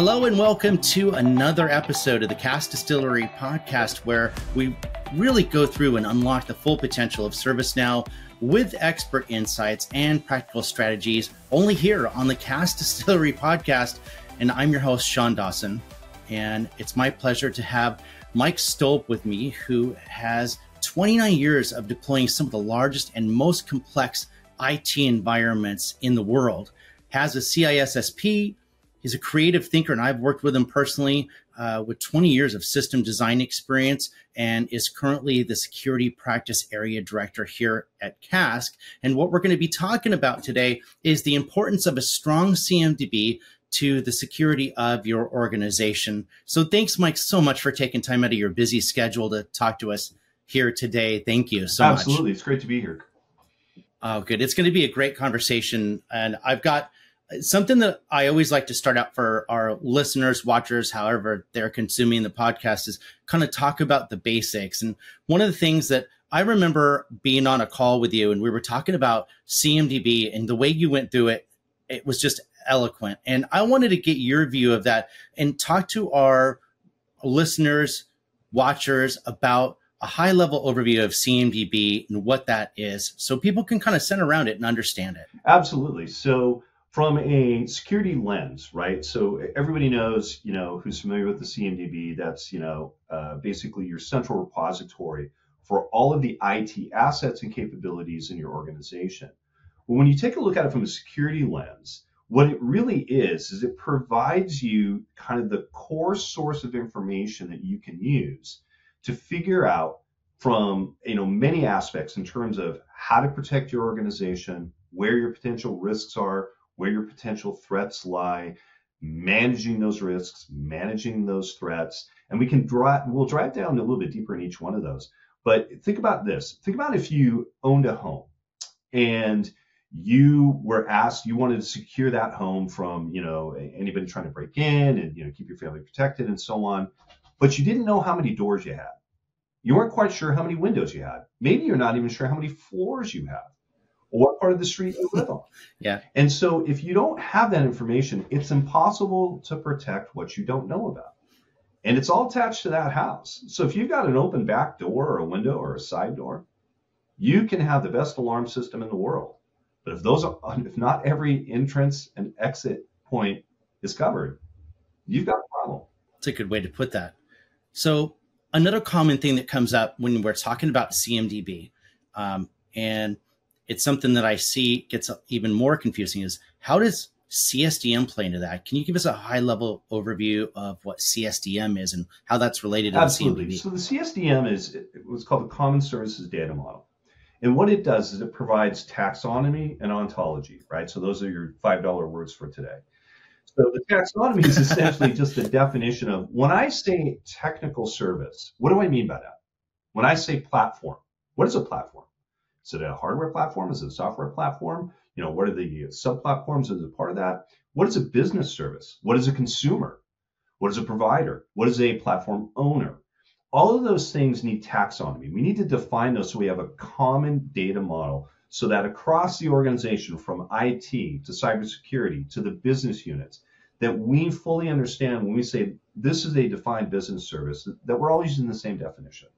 Hello and welcome to another episode of the Cask Distillery podcast, where we really go through and unlock the full potential of ServiceNow with expert insights and practical strategies only here on the Cask Distillery podcast. And I'm your host, Sean Dawson. And it's my pleasure to have Mike Stolp with me, who has 29 years of deploying some of the largest and most complex IT environments in the world, has a CISSP. He's a creative thinker, and I've worked with him personally uh, with 20 years of system design experience and is currently the security practice area director here at Cask. And what we're going to be talking about today is the importance of a strong CMDB to the security of your organization. So thanks, Mike, so much for taking time out of your busy schedule to talk to us here today. Thank you so Absolutely. much. Absolutely. It's great to be here. Oh, good. It's going to be a great conversation. And I've got something that I always like to start out for our listeners, watchers, however they're consuming the podcast is kind of talk about the basics. And one of the things that I remember being on a call with you and we were talking about CMDB and the way you went through it, it was just eloquent. And I wanted to get your view of that and talk to our listeners, watchers about a high level overview of CMDB and what that is so people can kind of sit around it and understand it. Absolutely. So, from a security lens, right? So everybody knows, you know, who's familiar with the CMDB, that's, you know, uh, basically your central repository for all of the IT assets and capabilities in your organization. Well, when you take a look at it from a security lens, what it really is, is it provides you kind of the core source of information that you can use to figure out from you know many aspects in terms of how to protect your organization, where your potential risks are, where your potential threats lie, managing those risks, managing those threats, and we can drive we'll drive down a little bit deeper in each one of those. But think about this. Think about if you owned a home and you were asked you wanted to secure that home from you know anybody trying to break in and you know keep your family protected and so on but you didn't know how many doors you had you weren't quite sure how many windows you had maybe you're not even sure how many floors you have what part of the street you live on. Yeah. And so if you don't have that information it's impossible to protect what you don't know about. And it's all attached to that house. So if you've got an open back door or a window or a side door you can have the best alarm system in the world. But if those are, if not every entrance and exit point is covered, you've got a problem. That's a good way to put that. So another common thing that comes up when we're talking about CMDB, um, and it's something that I see gets even more confusing is how does CSDM play into that? Can you give us a high level overview of what CSDM is and how that's related to Absolutely. the? So the CSDM is what's called the Common Services Data Model. And what it does is it provides taxonomy and ontology, right? So those are your $5 words for today. So the taxonomy is essentially just the definition of when I say technical service, what do I mean by that? When I say platform, what is a platform? Is it a hardware platform? Is it a software platform? You know, what are the sub platforms as a part of that? What is a business service? What is a consumer? What is a provider? What is a platform owner? all of those things need taxonomy. We need to define those so we have a common data model so that across the organization, from IT to cybersecurity to the business units, that we fully understand when we say this is a defined business service, that we're all using the same definition,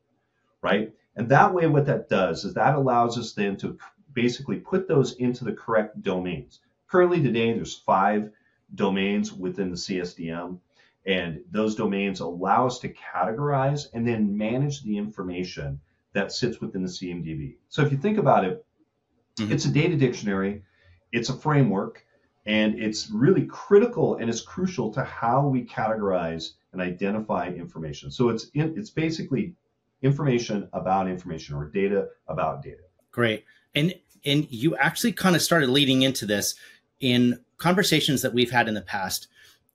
right? And that way, what that does is that allows us then to basically put those into the correct domains. Currently, today, there's five domains within the CSDM. And those domains allow us to categorize and then manage the information that sits within the CMDB. So if you think about it, mm-hmm. it's a data dictionary, it's a framework, and it's really critical and it's crucial to how we categorize and identify information. So it's in, it's basically information about information or data about data. Great. And and you actually kind of started leading into this in conversations that we've had in the past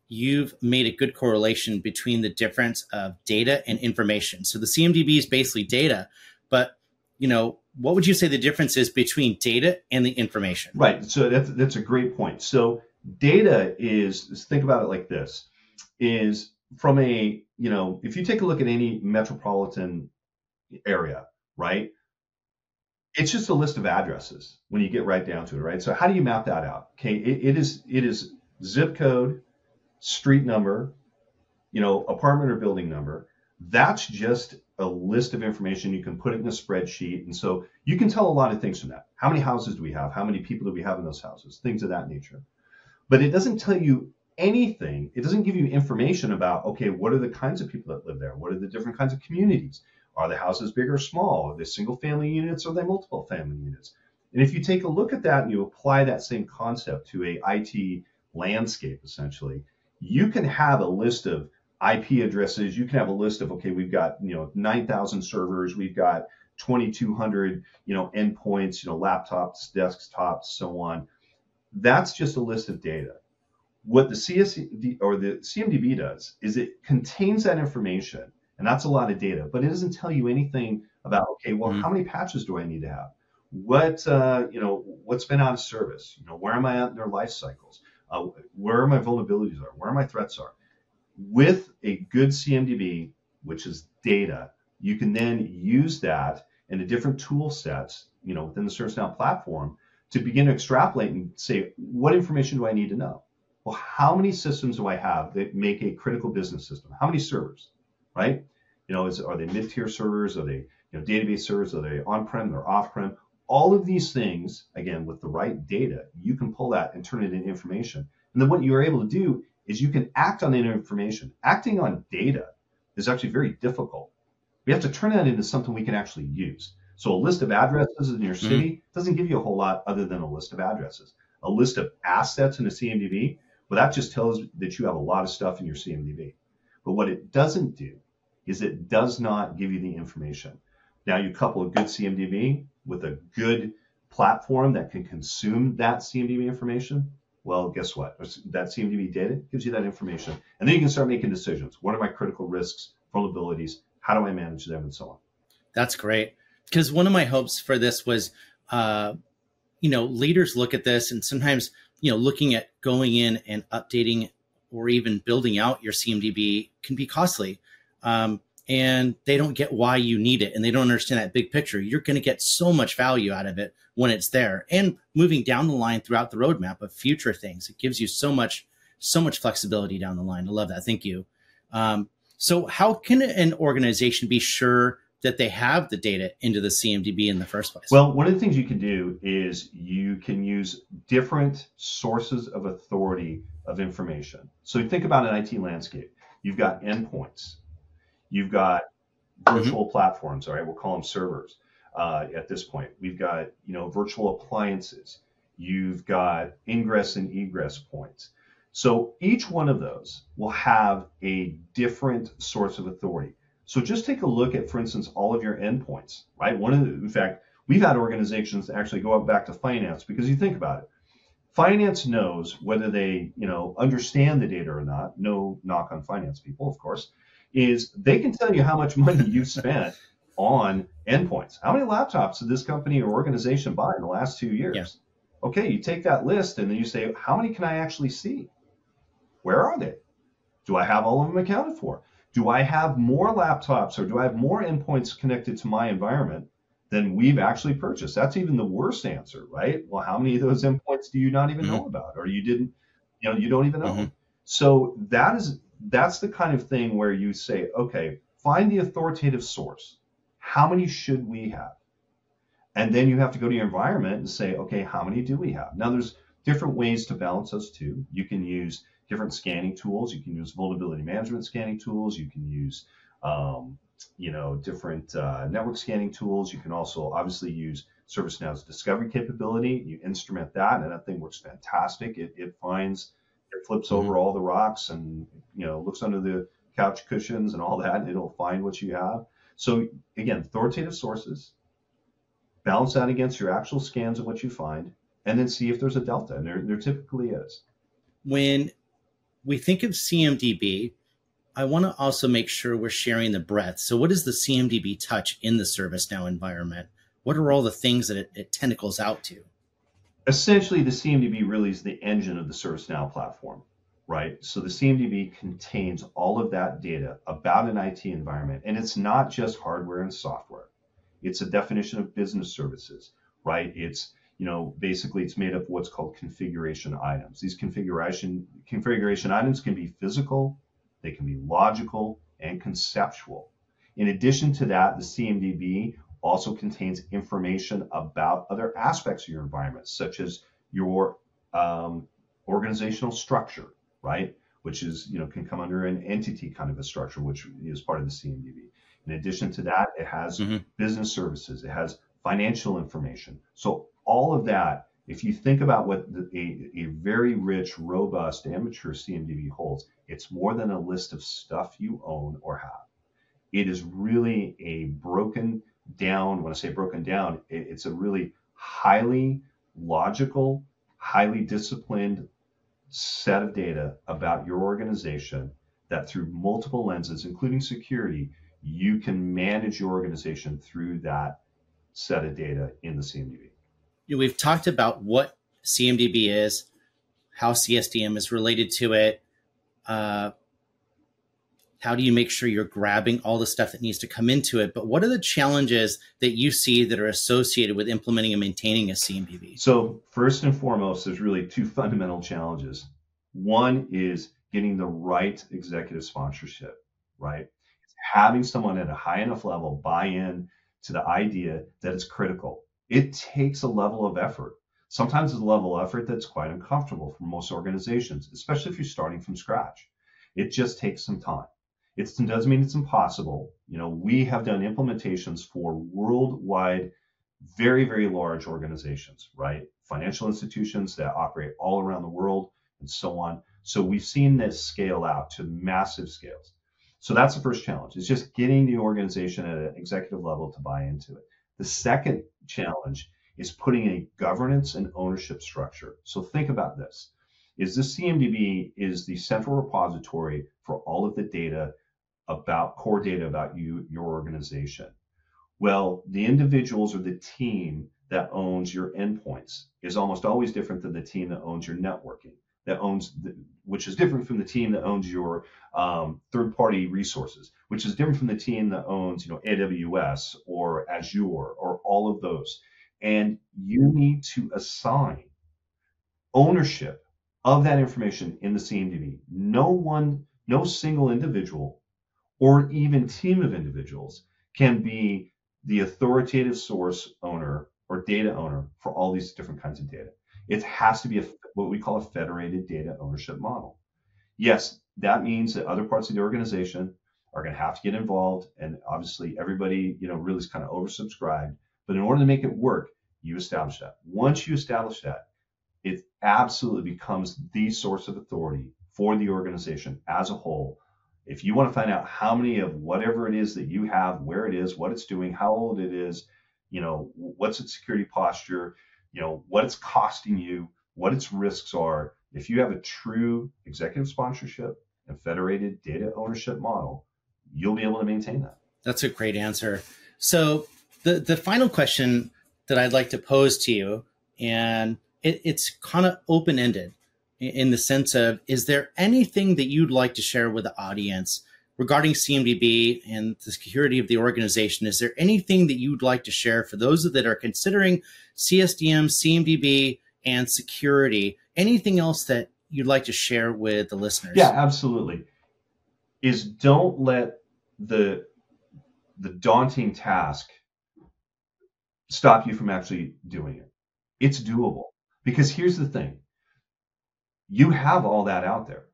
you've made a good correlation between the difference of data and information. So the CMDB is basically data, but you know, what would you say the difference is between data and the information? Right. So that's that's a great point. So data is think about it like this is from a, you know, if you take a look at any metropolitan area, right? It's just a list of addresses when you get right down to it, right? So how do you map that out? Okay, it, it is it is zip code, street number, you know, apartment or building number. That's just a list of information. You can put it in a spreadsheet. And so you can tell a lot of things from that. How many houses do we have? How many people do we have in those houses? Things of that nature. But it doesn't tell you anything. It doesn't give you information about, okay, what are the kinds of people that live there? What are the different kinds of communities? Are the houses big or small? Are they single family units? Or are they multiple family units? And if you take a look at that and you apply that same concept to a IT landscape, essentially, you can have a list of IP addresses. You can have a list of okay, we've got you know 9,000 servers, we've got 2,200 you know endpoints, you know laptops, desktops, so on. That's just a list of data. What the CSD or the CMDB does is it contains that information, and that's a lot of data, but it doesn't tell you anything about okay, well, mm-hmm. how many patches do I need to have? What uh, you know, what's been out of service? You know, where am I at in their life cycles? Uh, where are my vulnerabilities are? Where are my threats are? With a good CMDB, which is data, you can then use that in a different tool sets, you know, within the ServiceNow platform to begin to extrapolate and say, what information do I need to know? Well, how many systems do I have that make a critical business system? How many servers, right? You know, is, are they mid-tier servers? Are they you know, database servers? Are they on-prem? They're off-prem. All of these things, again, with the right data, you can pull that and turn it into information. And then what you're able to do is you can act on that information. Acting on data is actually very difficult. We have to turn that into something we can actually use. So a list of addresses in your mm-hmm. city mm-hmm. doesn't give you a whole lot other than a list of addresses. A list of assets in a CMDB, well, that just tells that you have a lot of stuff in your CMDB. But what it doesn't do is it does not give you the information. Now you couple a good CMDB with a good platform that can consume that CMDB information, well, guess what? That CMDB data gives you that information. And then you can start making decisions. What are my critical risks, vulnerabilities? How do I manage them, and so on? That's great. Because one of my hopes for this was, uh, you know, leaders look at this and sometimes, you know, looking at going in and updating or even building out your CMDB can be costly. Um, and they don't get why you need it and they don't understand that big picture. You're going to get so much value out of it when it's there and moving down the line throughout the roadmap of future things. It gives you so much, so much flexibility down the line. I love that. Thank you. Um, so how can an organization be sure that they have the data into the CMDB in the first place? Well, one of the things you can do is you can use different sources of authority of information. So think about an IT landscape. You've got endpoints, You've got virtual mm-hmm. platforms, all right, we'll call them servers uh, at this point. We've got, you know, virtual appliances. You've got ingress and egress points. So each one of those will have a different source of authority. So just take a look at, for instance, all of your endpoints, right? One of the, in fact, we've had organizations actually go up back to finance because you think about it. Finance knows whether they, you know, understand the data or not. No knock on finance people, of course is they can tell you how much money you've spent on endpoints. How many laptops did this company or organization buy in the last two years? Yeah. Okay, you take that list and then you say, how many can I actually see? Where are they? Do I have all of them accounted for? Do I have more laptops or do I have more endpoints connected to my environment than we've actually purchased? That's even the worst answer, right? Well, how many of those endpoints do you not even mm-hmm. know about or you didn't, you know, you don't even know? Mm-hmm. So that is that's the kind of thing where you say, okay, find the authoritative source. How many should we have? And then you have to go to your environment and say, okay, how many do we have? Now, there's different ways to balance those two. You can use different scanning tools. You can use vulnerability management scanning tools. You can use, um, you know, different uh, network scanning tools. You can also obviously use ServiceNow's discovery capability. You instrument that, and that thing works fantastic. It, it finds it flips over mm-hmm. all the rocks and you know looks under the couch cushions and all that. And it'll find what you have. So again, authoritative sources. Balance that against your actual scans of what you find, and then see if there's a delta. And there, there typically is. When we think of CMDB, I want to also make sure we're sharing the breadth. So, what does the CMDB touch in the ServiceNow environment? What are all the things that it, it tentacles out to? Essentially the CMDB really is the engine of the ServiceNow platform, right? So the CMDB contains all of that data about an IT environment, and it's not just hardware and software. It's a definition of business services, right? It's you know, basically it's made up of what's called configuration items. These configuration configuration items can be physical, they can be logical and conceptual. In addition to that, the CMDB also contains information about other aspects of your environment, such as your um, organizational structure, right? Which is, you know, can come under an entity kind of a structure, which is part of the CMDB. In addition to that, it has mm-hmm. business services, it has financial information. So all of that, if you think about what the, a, a very rich, robust, amateur CMDB holds, it's more than a list of stuff you own or have. It is really a broken down, when I say broken down, it, it's a really highly logical, highly disciplined set of data about your organization that through multiple lenses, including security, you can manage your organization through that set of data in the CMDB. We've talked about what CMDB is, how CSDM is related to it. Uh, how do you make sure you're grabbing all the stuff that needs to come into it? But what are the challenges that you see that are associated with implementing and maintaining a CMDB? So, first and foremost, there's really two fundamental challenges. One is getting the right executive sponsorship, right? Having someone at a high enough level buy in to the idea that it's critical. It takes a level of effort. Sometimes it's a level of effort that's quite uncomfortable for most organizations, especially if you're starting from scratch. It just takes some time. It doesn't mean it's impossible. You know, we have done implementations for worldwide, very, very large organizations, right? Financial institutions that operate all around the world and so on. So we've seen this scale out to massive scales. So that's the first challenge. It's just getting the organization at an executive level to buy into it. The second challenge is putting a governance and ownership structure. So think about this. Is the CMDB is the central repository for all of the data about core data about you, your organization. Well, the individuals or the team that owns your endpoints is almost always different than the team that owns your networking, that owns, the, which is different from the team that owns your um, third-party resources, which is different from the team that owns, you know, AWS or Azure or all of those. And you need to assign ownership of that information in the CMDB. No one, no single individual or even team of individuals can be the authoritative source owner or data owner for all these different kinds of data. It has to be a, what we call a federated data ownership model. Yes, that means that other parts of the organization are going to have to get involved, and obviously everybody, you know, really is kind of oversubscribed. But in order to make it work, you establish that. Once you establish that, it absolutely becomes the source of authority for the organization as a whole if you want to find out how many of whatever it is that you have, where it is, what it's doing, how old it is, you know, what's its security posture, you know, what it's costing you, what its risks are, if you have a true executive sponsorship and federated data ownership model, you'll be able to maintain that. That's a great answer. So the the final question that I'd like to pose to you, and it, it's kind of open ended in the sense of is there anything that you'd like to share with the audience regarding CMDB and the security of the organization? Is there anything that you'd like to share for those that are considering CSDM, CMDB, and security? Anything else that you'd like to share with the listeners? Yeah, absolutely. Is don't let the the daunting task stop you from actually doing it. It's doable. Because here's the thing you have all that out there.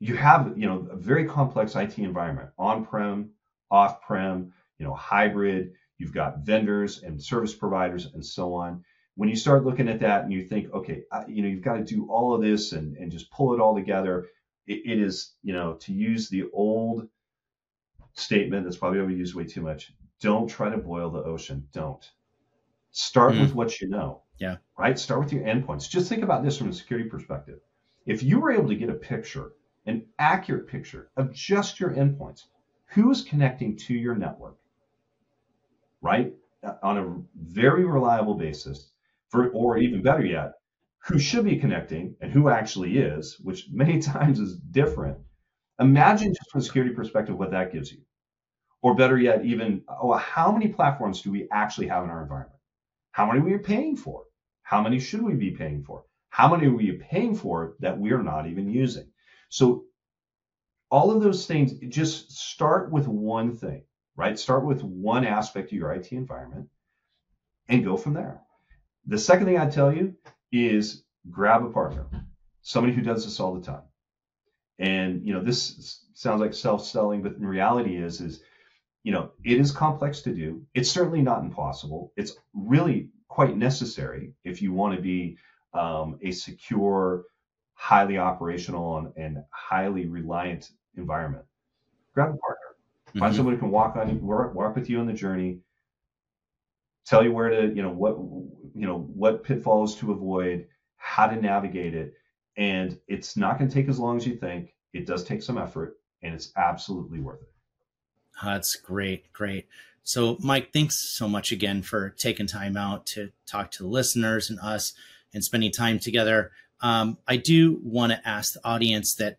You have, you know, a very complex IT environment, on-prem, off-prem, you know, hybrid. You've got vendors and service providers and so on. When you start looking at that and you think, okay, you know, you've got to do all of this and, and just pull it all together, it, it is, you know, to use the old statement that's probably overused way too much. Don't try to boil the ocean. Don't. Start mm. with what you know. Yeah. Right? Start with your endpoints. Just think about this from a security perspective. If you were able to get a picture, an accurate picture of just your endpoints, who is connecting to your network, right? On a very reliable basis, for, or even better yet, who should be connecting and who actually is, which many times is different. Imagine just from a security perspective what that gives you. Or better yet, even oh, how many platforms do we actually have in our environment? How many are we paying for? How many should we be paying for? How many are we paying for that we're not even using? So all of those things just start with one thing, right? Start with one aspect of your IT environment and go from there. The second thing I tell you is grab a partner, somebody who does this all the time. And you know, this sounds like self-selling, but in reality is is you know, it is complex to do. It's certainly not impossible. It's really quite necessary if you want to be um, a secure, highly operational, and, and, highly reliant environment. Grab a partner. Find mm-hmm. someone who can walk on work, walk with you on the journey. Tell you where to, you know, what you know, what pitfalls to avoid, how to navigate it, and it's not going to take as long as you think. It does take some effort, and it's absolutely worth it. That's great, great. So, Mike, thanks so much again for taking time out to talk to the listeners and us and spending time together. Um, I do want to ask the audience that,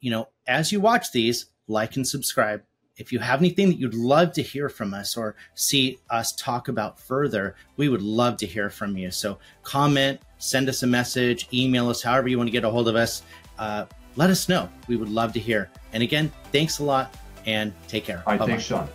you know, as you watch these, like and subscribe. If you have anything that you'd love to hear from us or see us talk about further, we would love to hear from you. So comment, send us a message, email us, however you want to get a hold of us. Uh, let us know. We would love to hear. And again, thanks a lot and take care. All right, Bye-bye. thanks, Sean.